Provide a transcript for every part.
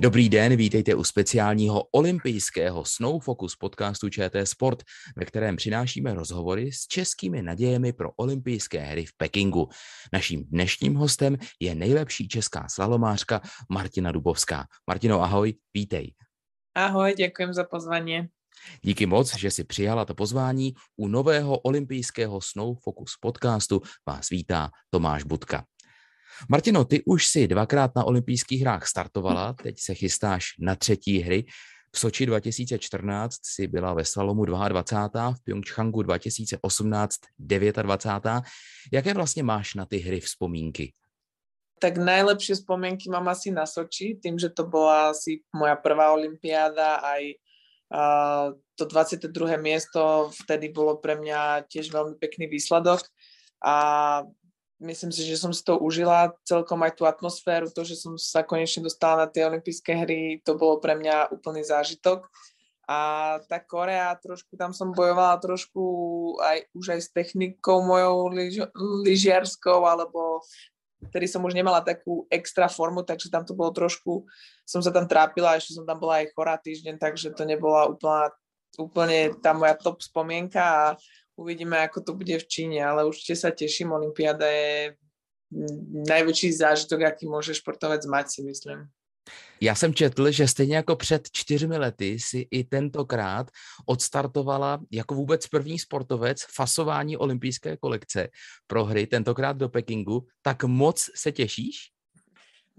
Dobrý den, vítejte u speciálního olympijského Snow Focus podcastu ČT Sport, ve kterém přinášíme rozhovory s českými nadějemi pro olympijské hry v Pekingu. Naším dnešním hostem je nejlepší česká slalomářka Martina Dubovská. Martino, ahoj, vítej. Ahoj, děkuji za pozvání. Díky moc, že si přijala to pozvání. U nového olympijského Snow Focus podcastu vás vítá Tomáš Budka. Martino, ty už si dvakrát na olympijských hrách startovala, teď se chystáš na třetí hry. V Soči 2014 si byla ve slalomu 22. v Pyeongchangu 2018 29. Jaké vlastně máš na ty hry vzpomínky? Tak najlepšie spomienky mám asi na Soči, tým, že to bola asi moja prvá olympiáda, aj uh, to 22. miesto vtedy bolo pre mňa tiež veľmi pekný výsledok a myslím si, že som si to užila celkom aj tú atmosféru, to, že som sa konečne dostala na tie olympijské hry, to bolo pre mňa úplný zážitok. A tá Korea, trošku tam som bojovala trošku aj, už aj s technikou mojou lyž, lyžiarskou, alebo vtedy som už nemala takú extra formu, takže tam to bolo trošku, som sa tam trápila, ešte som tam bola aj chorá týždeň, takže to nebola úplná, úplne tá moja top spomienka a uvidíme, ako to bude v Číne, ale určite sa teším. Olympiáda je najväčší zážitok, aký môže športovec mať, si myslím. Já jsem četl, že stejně jako před čtyřmi lety si i tentokrát odstartovala jako vůbec první sportovec fasování olympijské kolekce pro hry, tentokrát do Pekingu. Tak moc se těšíš?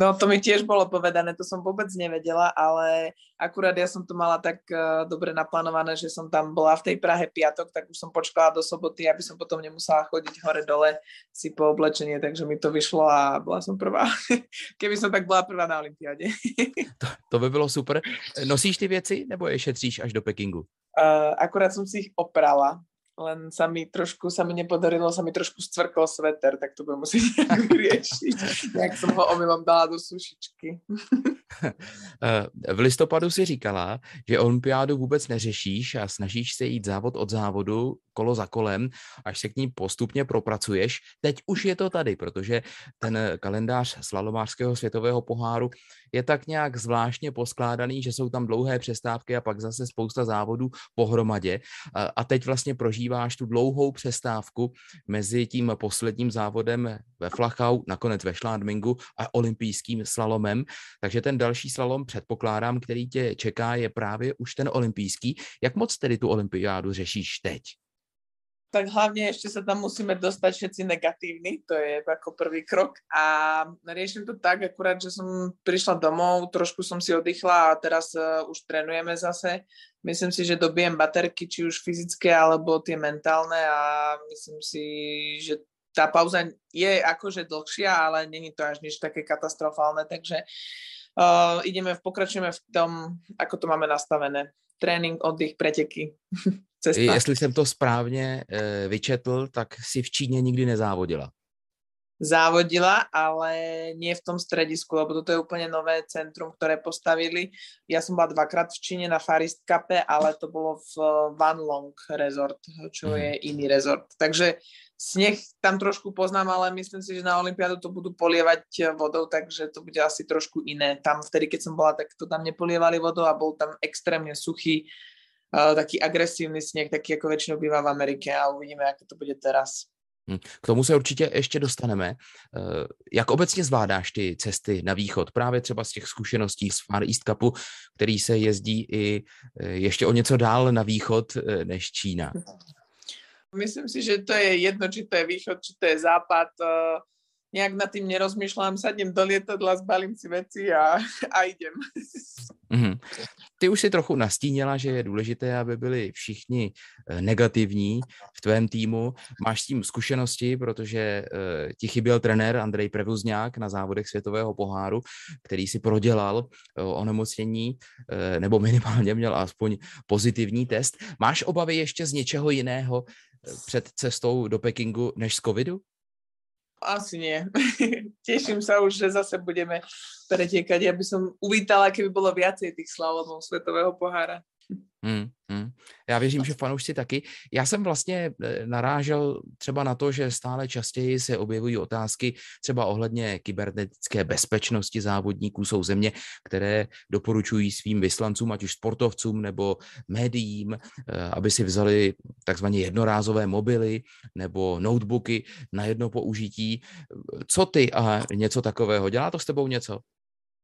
No to mi tiež bolo povedané, to som vôbec nevedela, ale akurát ja som to mala tak uh, dobre naplánované, že som tam bola v tej Prahe piatok, tak už som počkala do soboty, aby som potom nemusela chodiť hore-dole si po oblečenie, takže mi to vyšlo a bola som prvá. Keby som tak bola prvá na Olympiáde. to, to by bylo super. Nosíš ty věci nebo je šetříš až do Pekingu? Uh, akurát som si ich oprala, len sa mi trošku, sa mi nepodarilo, sa mi trošku stvrkol sveter, tak to budem musieť nejak riešiť. Jak som ho omylom dala do sušičky. Eh, v listopadu si říkala, že olympiádu vůbec neřešíš a snažíš se jít závod od závodu, kolo za kolem, až se k ní postupně propracuješ. Teď už je to tady, protože ten kalendář slalomářského světového poháru je tak nějak zvláštně poskládaný, že jsou tam dlouhé přestávky a pak zase spousta závodů pohromadě. A teď vlastně prožíváš tu dlouhou přestávku mezi tím posledním závodem ve Flachau, nakonec ve Šládmingu a olympijským slalomem. Takže ten další slalom předpokládám, který tě čeká, je právě už ten olympijský. Jak moc tedy tu olympiádu řešíš teď? tak hlavne ešte sa tam musíme dostať všetci negatívni, to je ako prvý krok a riešim to tak akurát, že som prišla domov, trošku som si oddychla a teraz uh, už trénujeme zase. Myslím si, že dobijem baterky, či už fyzické alebo tie mentálne a myslím si, že tá pauza je akože dlhšia, ale není to až nič také katastrofálne, takže uh, ideme, pokračujeme v tom, ako to máme nastavené. Trénink, oddych, preteky. cesta. Jestli jsem to správně e, vyčetl, tak si v Číně nikdy nezávodila. Závodila, ale nie v tom stredisku, lebo toto je úplne nové centrum, ktoré postavili. Ja som bola dvakrát v Číne na Farist Cupe, ale to bolo v Van Long Resort, čo mm. je iný resort. Takže sneh tam trošku poznám, ale myslím si, že na Olympiádu to budú polievať vodou, takže to bude asi trošku iné. Tam vtedy, keď som bola, tak to tam nepolievali vodou a bol tam extrémne suchý uh, taký agresívny sneh, taký ako väčšinou býva v Amerike a uvidíme, ako to bude teraz. Hm, k tomu se určitě ještě dostaneme. Eh, jak obecně zvládáš ty cesty na východ? Právě třeba z těch zkušeností z Far East Cupu, který se jezdí i eh, ještě o něco dál na východ než Čína. Myslím si, že to je jedno, či to je východ, či to je západ nejak nad tým nerozmýšľam, sadnem do lietadla, zbalím si veci a, a idem. Mm-hmm. Ty už si trochu nastínila, že je důležité, aby byli všichni eh, negativní v tvém týmu. Máš s tím zkušenosti, protože uh, ti chyběl trenér Andrej Prevuzňák na závodech světového poháru, který si prodělal uh, onemocnění, nebo minimálně měl aspoň pozitivní test. Máš obavy ještě z něčeho jiného před cestou do Pekingu než z covidu? Asi nie. Teším sa už, že zase budeme pretekať. Ja by som uvítala, keby bolo viacej tých slalomov Svetového pohára. Hmm, hmm. Já věřím, že fanoušci taky. Já jsem vlastně eh, narážel třeba na to, že stále častěji se objevují otázky třeba ohledně kybernetické bezpečnosti závodníků. Jsou země, které doporučují svým vyslancům, ať už sportovcům nebo médiím, eh, aby si vzali takzvaně jednorázové mobily nebo notebooky na jedno použití. Co ty a něco takového? Dělá to s tebou něco?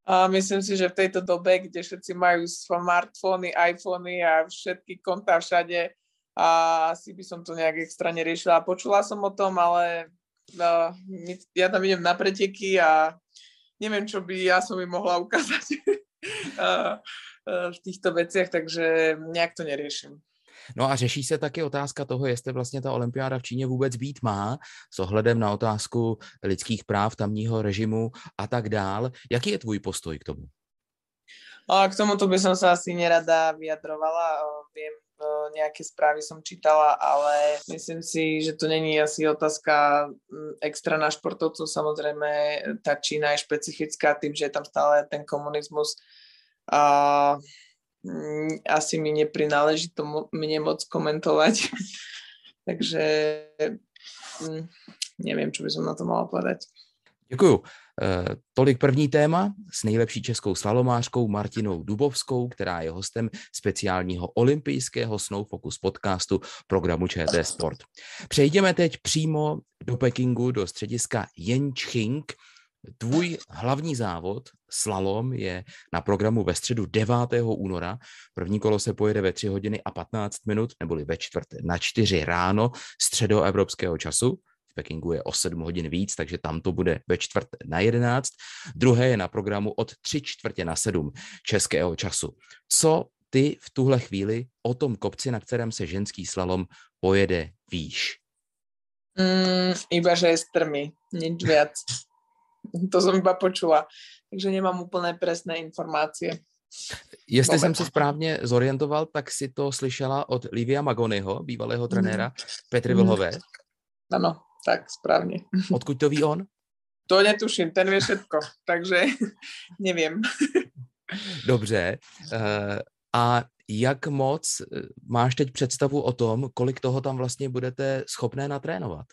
A myslím si, že v tejto dobe, kde všetci majú smartfóny, iPhony a všetky konta všade, a asi by som to nejak extra neriešila. Počula som o tom, ale uh, ja tam idem na preteky a neviem, čo by ja som im mohla ukázať v týchto veciach, takže nejak to neriešim. No a řeší se taky otázka toho, jestli vlastně ta olympiáda v Číně vůbec být má, s ohledem na otázku lidských práv, tamního režimu a tak dál. Jaký je tvůj postoj k tomu? A k tomuto by som sa asi nerada vyjadrovala. Viem, nejaké správy som čítala, ale myslím si, že to není asi otázka extra na športovcov. Samozrejme, tá Čína je špecifická tým, že je tam stále ten komunizmus. A asi mi neprináleží to mne moc komentovať. Takže mm, nevím, co by som na to mala povedať. Děkuju. E, tolik první téma s nejlepší českou slalomářkou Martinou Dubovskou, která je hostem speciálního olympijského Snowfocus podcastu programu ČT Sport. Přejdeme teď přímo do Pekingu, do střediska Yenching, Tvůj hlavní závod, slalom, je na programu ve středu 9. února. První kolo se pojede ve 3 hodiny a 15 minut, neboli ve čtvrt na 4 ráno středoevropského času. V Pekingu je o 7 hodin víc, takže tam to bude ve čtvrt na 11. Druhé je na programu od 3 čtvrtě na 7 českého času. Co ty v tuhle chvíli o tom kopci, na kterém se ženský slalom pojede, víš? Mm, iba, že je strmý, nič viac. To som iba počula. Takže nemám úplné presné informácie. Jestli jsem si správně zorientoval, tak si to slyšela od Livia Magonyho, bývalého trenéra Petry mhm. Vlhové. Ano, tak správně. Odkud to ví on? To netuším, ten vie všetko, takže nevím. Dobře. Eh, a jak moc eh, máš teď představu o tom, kolik toho tam vlastně budete schopné natrénovat?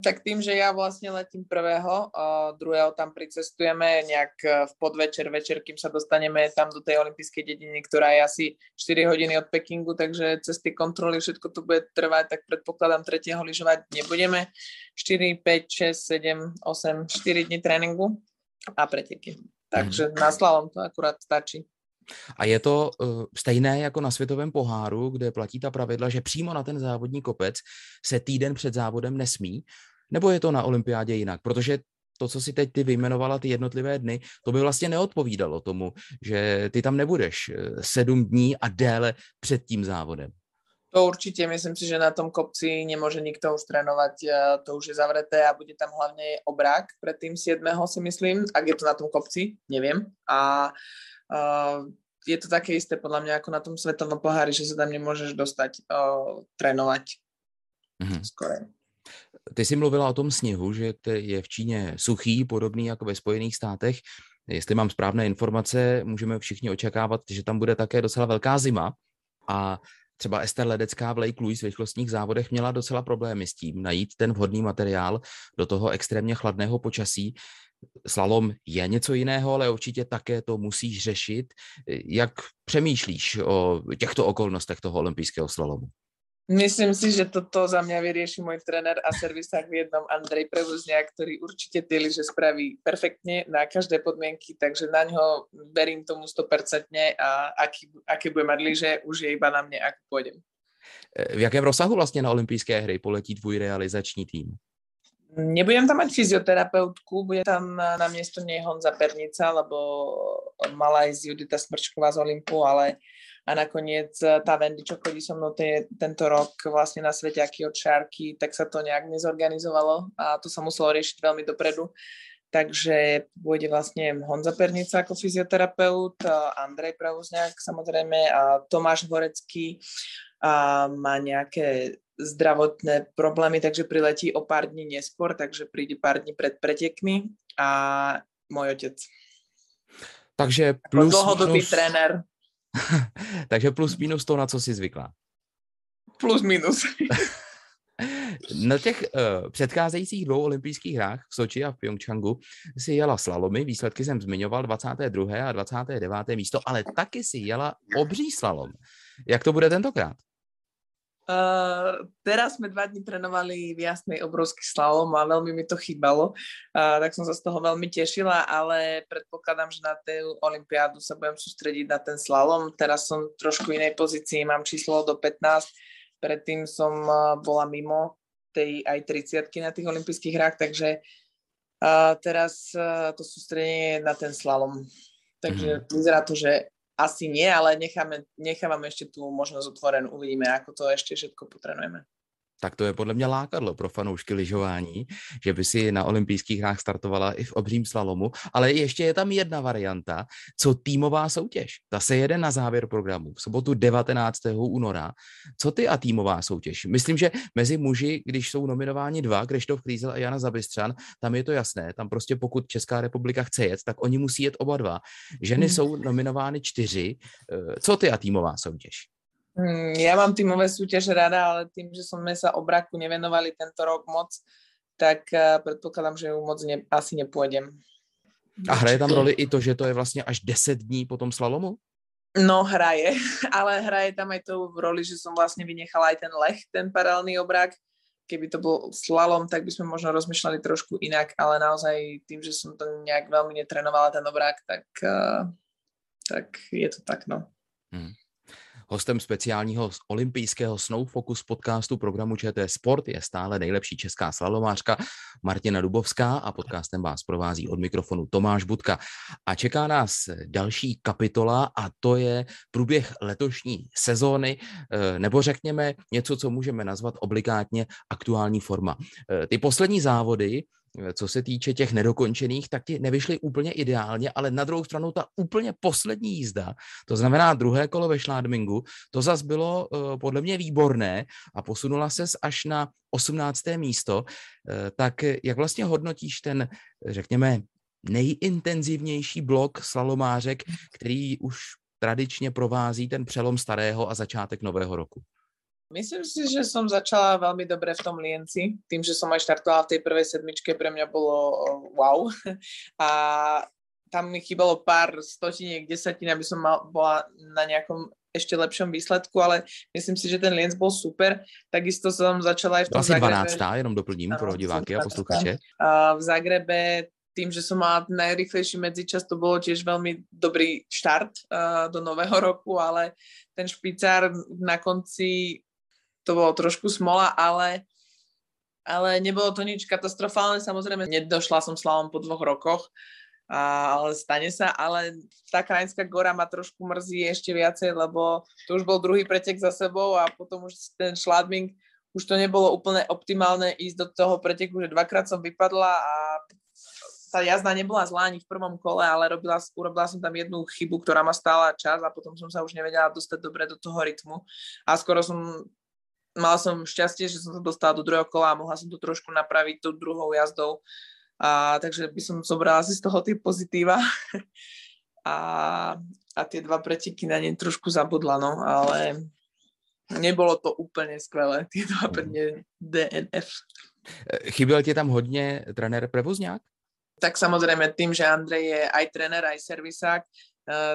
Tak tým, že ja vlastne letím prvého, a druhého tam pricestujeme nejak e, v podvečer, večer, kým sa dostaneme tam do tej olympijskej dediny, ktorá je asi 4 hodiny od Pekingu, takže cez tie kontroly všetko to bude trvať, tak predpokladám tretieho lyžovať nebudeme. 4, 5, 6, 7, 8, 4 dní tréninku a preteky. Takže mm. na slalom to akurát stačí. A je to uh, stejné jako na světovém poháru, kde platí ta pravidla, že přímo na ten závodní kopec se týden před závodem nesmí, nebo je to na olympiádě jinak? Protože to, co si teď ty vyjmenovala, ty jednotlivé dny, to by vlastně neodpovídalo tomu, že ty tam nebudeš eh, sedm dní a déle před tím závodem. To určitě, myslím si, že na tom kopci nemůže nikto už trénovat, to už je zavreté a bude tam hlavně obrák před tým 7. si myslím, ak je to na tom kopci, nevím. A uh, je to také isté podľa mňa ako na tom svetovom pohári, že sa tam nemôžeš dostať uh, trénovať mm-hmm. skore. Ty jsi mluvila o tom sněhu, že je v Číně suchý, podobný jako ve Spojených státech. Jestli mám správné informace, můžeme všichni očekávat, že tam bude také docela velká zima a třeba Ester Ledecká v Lake Louise v rychlostních závodech měla docela problémy s tím najít ten vhodný materiál do toho extrémně chladného počasí. Slalom je něco jiného, ale určitě také to musíš řešit. Jak přemýšlíš o těchto okolnostech toho olympijského slalomu? Myslím si, že toto za mňa vyrieši môj tréner a servisák v jednom Andrej Prevuzniak, ktorý určite tie lyže spraví perfektne na každé podmienky, takže na ňo verím tomu 100% a aký, aké bude mať lyže, už je iba na mne, ak pôjdem. E, v jakém rozsahu vlastně na olympijské hry poletí tvůj realizační tým? Nebudem tam mať fyzioterapeutku, bude tam na miesto nej Honza Pernica, lebo mala ísť Judita Smrčková z Olympu, ale a nakoniec eh, tá Wendy, čo chodí so mnou te, tento rok vlastne na svete od šárky, tak sa to nejak nezorganizovalo a to sa muselo riešiť veľmi dopredu. Takže pôjde vlastne Honza Pernica ako fyzioterapeut, Andrej Pravozňák samozrejme a Tomáš Horecký a má nejaké zdravotné problémy, takže priletí o pár dní neskôr, takže príde pár dní pred pretekmi a môj otec. Takže plus... Dlhodobý minus... tréner Takže plus minus to, na co jsi zvykla. Plus minus. Na těch uh, předcházejících dvou olympijských hrách v Soči a v Pyeongchangu si jela slalomy, výsledky jsem zmiňoval, 22. a 29. místo, ale taky si jela obří slalom. Jak to bude tentokrát? Uh, teraz sme dva dní trénovali v jasnej obrovský slalom a veľmi mi to chýbalo, uh, tak som sa z toho veľmi tešila, ale predpokladám, že na tú olympiádu sa budem sústrediť na ten slalom. Teraz som trošku inej pozícii, mám číslo do 15, predtým som uh, bola mimo tej aj 30 na tých olympijských hrách, takže uh, teraz uh, to sústredenie je na ten slalom. Takže mm-hmm. vyzerá to, že asi nie, ale necháme, nechávame ešte tú možnosť otvorenú. Uvidíme, ako to ešte všetko potrenujeme tak to je podle mě lákadlo pro fanoušky lyžování, že by si na olympijských hrách startovala i v obřím slalomu, ale ještě je tam jedna varianta, co týmová soutěž. Ta se jede na závěr programu v sobotu 19. února. Co ty a týmová soutěž? Myslím, že mezi muži, když jsou nominováni dva, Krištof Klízel a Jana Zabystřan, tam je to jasné, tam prostě pokud Česká republika chce jet, tak oni musí jet oba dva. Ženy hmm. jsou nominovány čtyři. Eh, co ty a týmová soutěž? Hmm, ja mám tímové súťaže rada, ale tým, že sme sa obraku nevenovali tento rok moc, tak uh, predpokladám, že ju moc ne, asi nepôjdem. A hraje tam roli i to, že to je vlastně až 10 dní po tom slalomu? No hraje, ale hraje tam aj to v roli, že som vlastne vynechala aj ten leh, ten paralelný obrak. Keby to bol slalom, tak by sme možno rozmýšľali trošku inak, ale naozaj tým, že som to nejak veľmi netrenovala ten obrak, tak, uh, tak je to tak, no. Hmm. Hostem speciálního olympijského Snowfocus podcastu programu ČT Sport je stále nejlepší česká slalomářka Martina Dubovská a podcastem vás provází od mikrofonu Tomáš Budka. A čeká nás další kapitola a to je průběh letošní sezóny, eh, nebo řekněme něco, co můžeme nazvat obligátně aktuální forma. Eh, ty poslední závody co se týče těch nedokončených, tak ti nevyšly úplně ideálně, ale na druhou stranu ta úplně poslední jízda, to znamená druhé kolo ve Šládmingu, to zas bylo uh, podle mě výborné a posunula ses až na 18. místo. Uh, tak jak vlastně hodnotíš ten, řekněme, nejintenzivnější blok slalomářek, který už tradičně provází ten přelom starého a začátek nového roku? Myslím si, že som začala veľmi dobre v tom Lienci. Tým, že som aj štartovala v tej prvej sedmičke, pre mňa bolo wow. A tam mi chýbalo pár stotiniek, desatín, aby som mal, bola na nejakom ešte lepšom výsledku, ale myslím si, že ten Lienc bol super. Takisto som začala aj v tom Asi 12. jenom doplním pro diváky a posluchače. V Zagrebe tým, že som mala najrychlejší medzičas, to bolo tiež veľmi dobrý štart uh, do nového roku, ale ten špicár na konci to bolo trošku smola, ale, ale nebolo to nič katastrofálne. Samozrejme, nedošla som slalom po dvoch rokoch, a, ale stane sa, ale tá krajinská gora ma trošku mrzí ešte viacej, lebo to už bol druhý pretek za sebou a potom už ten šladming, už to nebolo úplne optimálne ísť do toho preteku, že dvakrát som vypadla a tá jazda nebola zlá ani v prvom kole, ale robila, urobila som tam jednu chybu, ktorá ma stála čas a potom som sa už nevedela dostať dobre do toho rytmu a skoro som mala som šťastie, že som sa dostala do druhého kola a mohla som to trošku napraviť tou druhou jazdou. A, takže by som zobrala si z toho tie pozitíva. a, a tie dva preteky na ne trošku zabudla, no, ale nebolo to úplne skvelé, tie dva mhm. DNF. Chyběl ti tam hodně trenér Prevozňák? Tak samozrejme tým, že Andrej je aj trenér, aj servisák,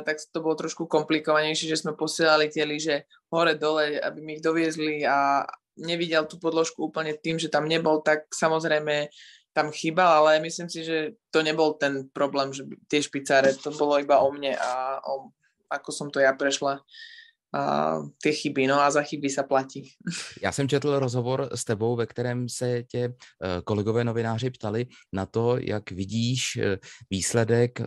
tak to bolo trošku komplikovanejšie, že sme posielali tie lyže hore-dole, aby mi ich doviezli a nevidel tú podložku úplne tým, že tam nebol, tak samozrejme tam chýbal, ale myslím si, že to nebol ten problém, že tie špicáre, to bolo iba o mne a o, ako som to ja prešla ty chyby, no a za chyby se platí. Já jsem četl rozhovor s tebou, ve kterém se tě eh, kolegové novináři ptali na to, jak vidíš eh, výsledek eh,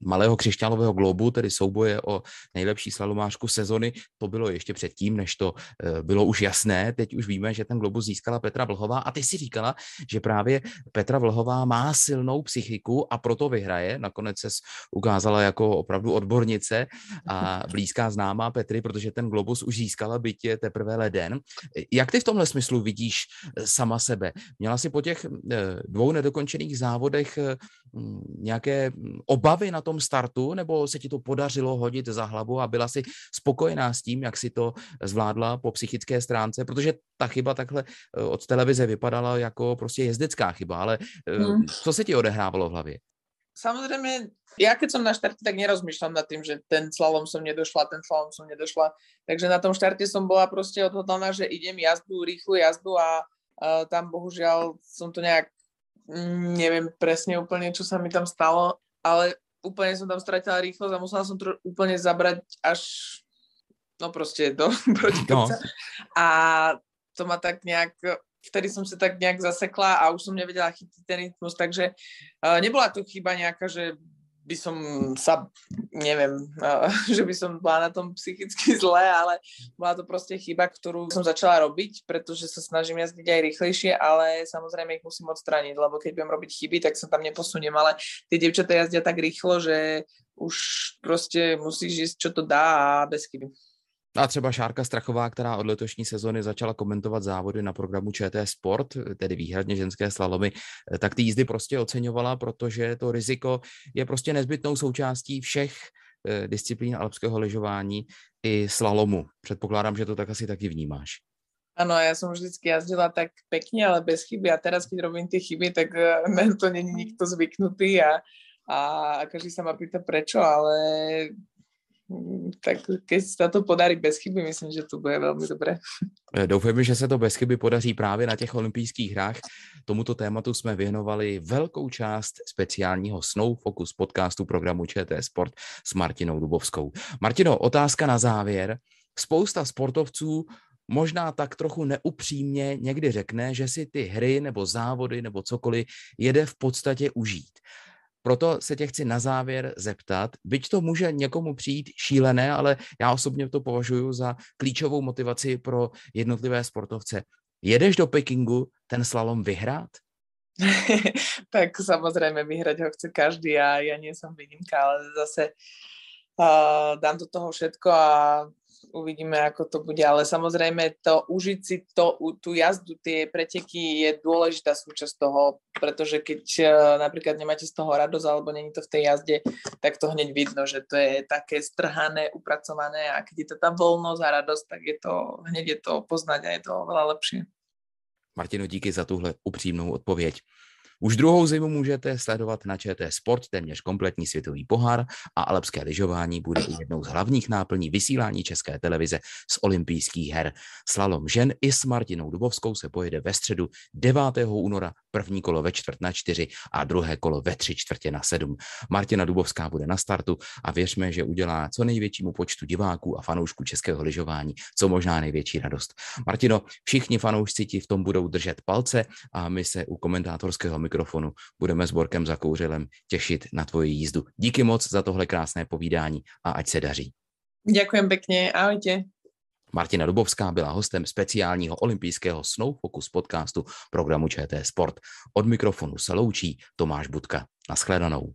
malého křišťálového globu, tedy souboje o nejlepší slalomářku sezony. To bylo ještě předtím, než to bylo už jasné. Teď už víme, že ten globus získala Petra Vlhová a ty si říkala, že právě Petra Vlhová má silnou psychiku a proto vyhraje. Nakonec se ukázala jako opravdu odbornice a blízká známá Petry, protože že ten globus už získala, byť je teprve leden. Jak ty v tomhle smyslu vidíš sama sebe? Měla si po těch dvou nedokončených závodech nějaké obavy na tom startu, nebo se ti to podařilo hodit za hlavu a byla si spokojená s tím, jak si to zvládla po psychické stránce? Protože ta chyba takhle od televize vypadala jako prostě jezdecká chyba, ale hmm. co se ti odehrávalo v hlavě? Samozrejme, ja keď som na štarte, tak nerozmýšľam nad tým, že ten slalom som nedošla, ten slalom som nedošla. Takže na tom štarte som bola proste odhodlaná, že idem jazdu, rýchlu jazdu a uh, tam bohužiaľ som to nejak, mm, neviem presne úplne, čo sa mi tam stalo, ale úplne som tam stratila rýchlosť a musela som to úplne zabrať až no proste do proti no. A to ma tak nejak vtedy som sa tak nejak zasekla a už som nevedela chytiť ten rytmus, takže uh, nebola to chyba nejaká, že by som sa, neviem, uh, že by som bola na tom psychicky zle, ale bola to proste chyba, ktorú som začala robiť, pretože sa snažím jazdiť aj rýchlejšie, ale samozrejme ich musím odstrániť, lebo keď budem robiť chyby, tak sa tam neposuniem, ale tie devčatá jazdia tak rýchlo, že už proste musíš ísť, čo to dá a bez chyby. A třeba Šárka Strachová, která od letošní sezony začala komentovat závody na programu ČT Sport, tedy výhradně ženské slalomy, tak ty jízdy prostě oceňovala, protože to riziko je prostě nezbytnou součástí všech eh, disciplín alpského lyžování i slalomu. Předpokládám, že to tak asi taky vnímáš. Ano, já jsem vždycky jazdila tak pěkně, ale bez chyby. A teraz, když robím ty chyby, tak eh, na to není nikto zvyknutý a, a každý sa ma pýta prečo, ale tak keď sa to podarí bez chyby, myslím, že to bude velmi dobré. Eh, doufujeme, že se to bez chyby podaří právě na těch olympijských hrách. Tomuto tématu jsme věnovali velkou část speciálního Snow Focus podcastu programu ČT Sport s Martinou Dubovskou. Martino, otázka na závěr. Spousta sportovců možná tak trochu neupřímně někdy řekne, že si ty hry nebo závody nebo cokoliv jede v podstatě užít. Proto se tě chci na závěr zeptat, byť to může někomu přijít šílené, ale já osobně to považuji za klíčovou motivaci pro jednotlivé sportovce. Jedeš do Pekingu ten slalom vyhrát? tak samozřejmě vyhrať ho chce každý a já nie som výnimka, ale zase uh, dám do toho všetko a uvidíme, ako to bude, ale samozrejme to užiť si to, tú jazdu, tie preteky je dôležitá súčasť toho, pretože keď uh, napríklad nemáte z toho radosť alebo není to v tej jazde, tak to hneď vidno, že to je také strhané, upracované a keď je to tá voľnosť a radosť, tak je to, hneď je to poznať a je to veľa lepšie. Martino, díky za tuhle upřímnou odpověď. Už druhou zimu můžete sledovat na ČT Sport téměř kompletní světový pohár a alpské lyžování bude jednou z hlavních náplní vysílání České televize z olympijských her. Slalom žen i s Martinou Dubovskou se pojede ve středu 9. února první kolo ve čtvrt na čtyři a druhé kolo ve tři čtvrtě na sedm. Martina Dubovská bude na startu a věřme, že udělá co největšímu počtu diváků a fanoušků českého lyžování co možná největší radost. Martino, všichni fanoušci ti v tom budou držet palce a my se u komentátorského mikrofonu budeme s Borkem za kouřilem těšit na tvoji jízdu. Díky moc za tohle krásné povídání a ať se daří. Děkujem pěkně, ahojte. Martina Dubovská byla hostem speciálního olympijského Snow Focus podcastu programu ČT Sport. Od mikrofonu se loučí Tomáš Budka. Naschledanou.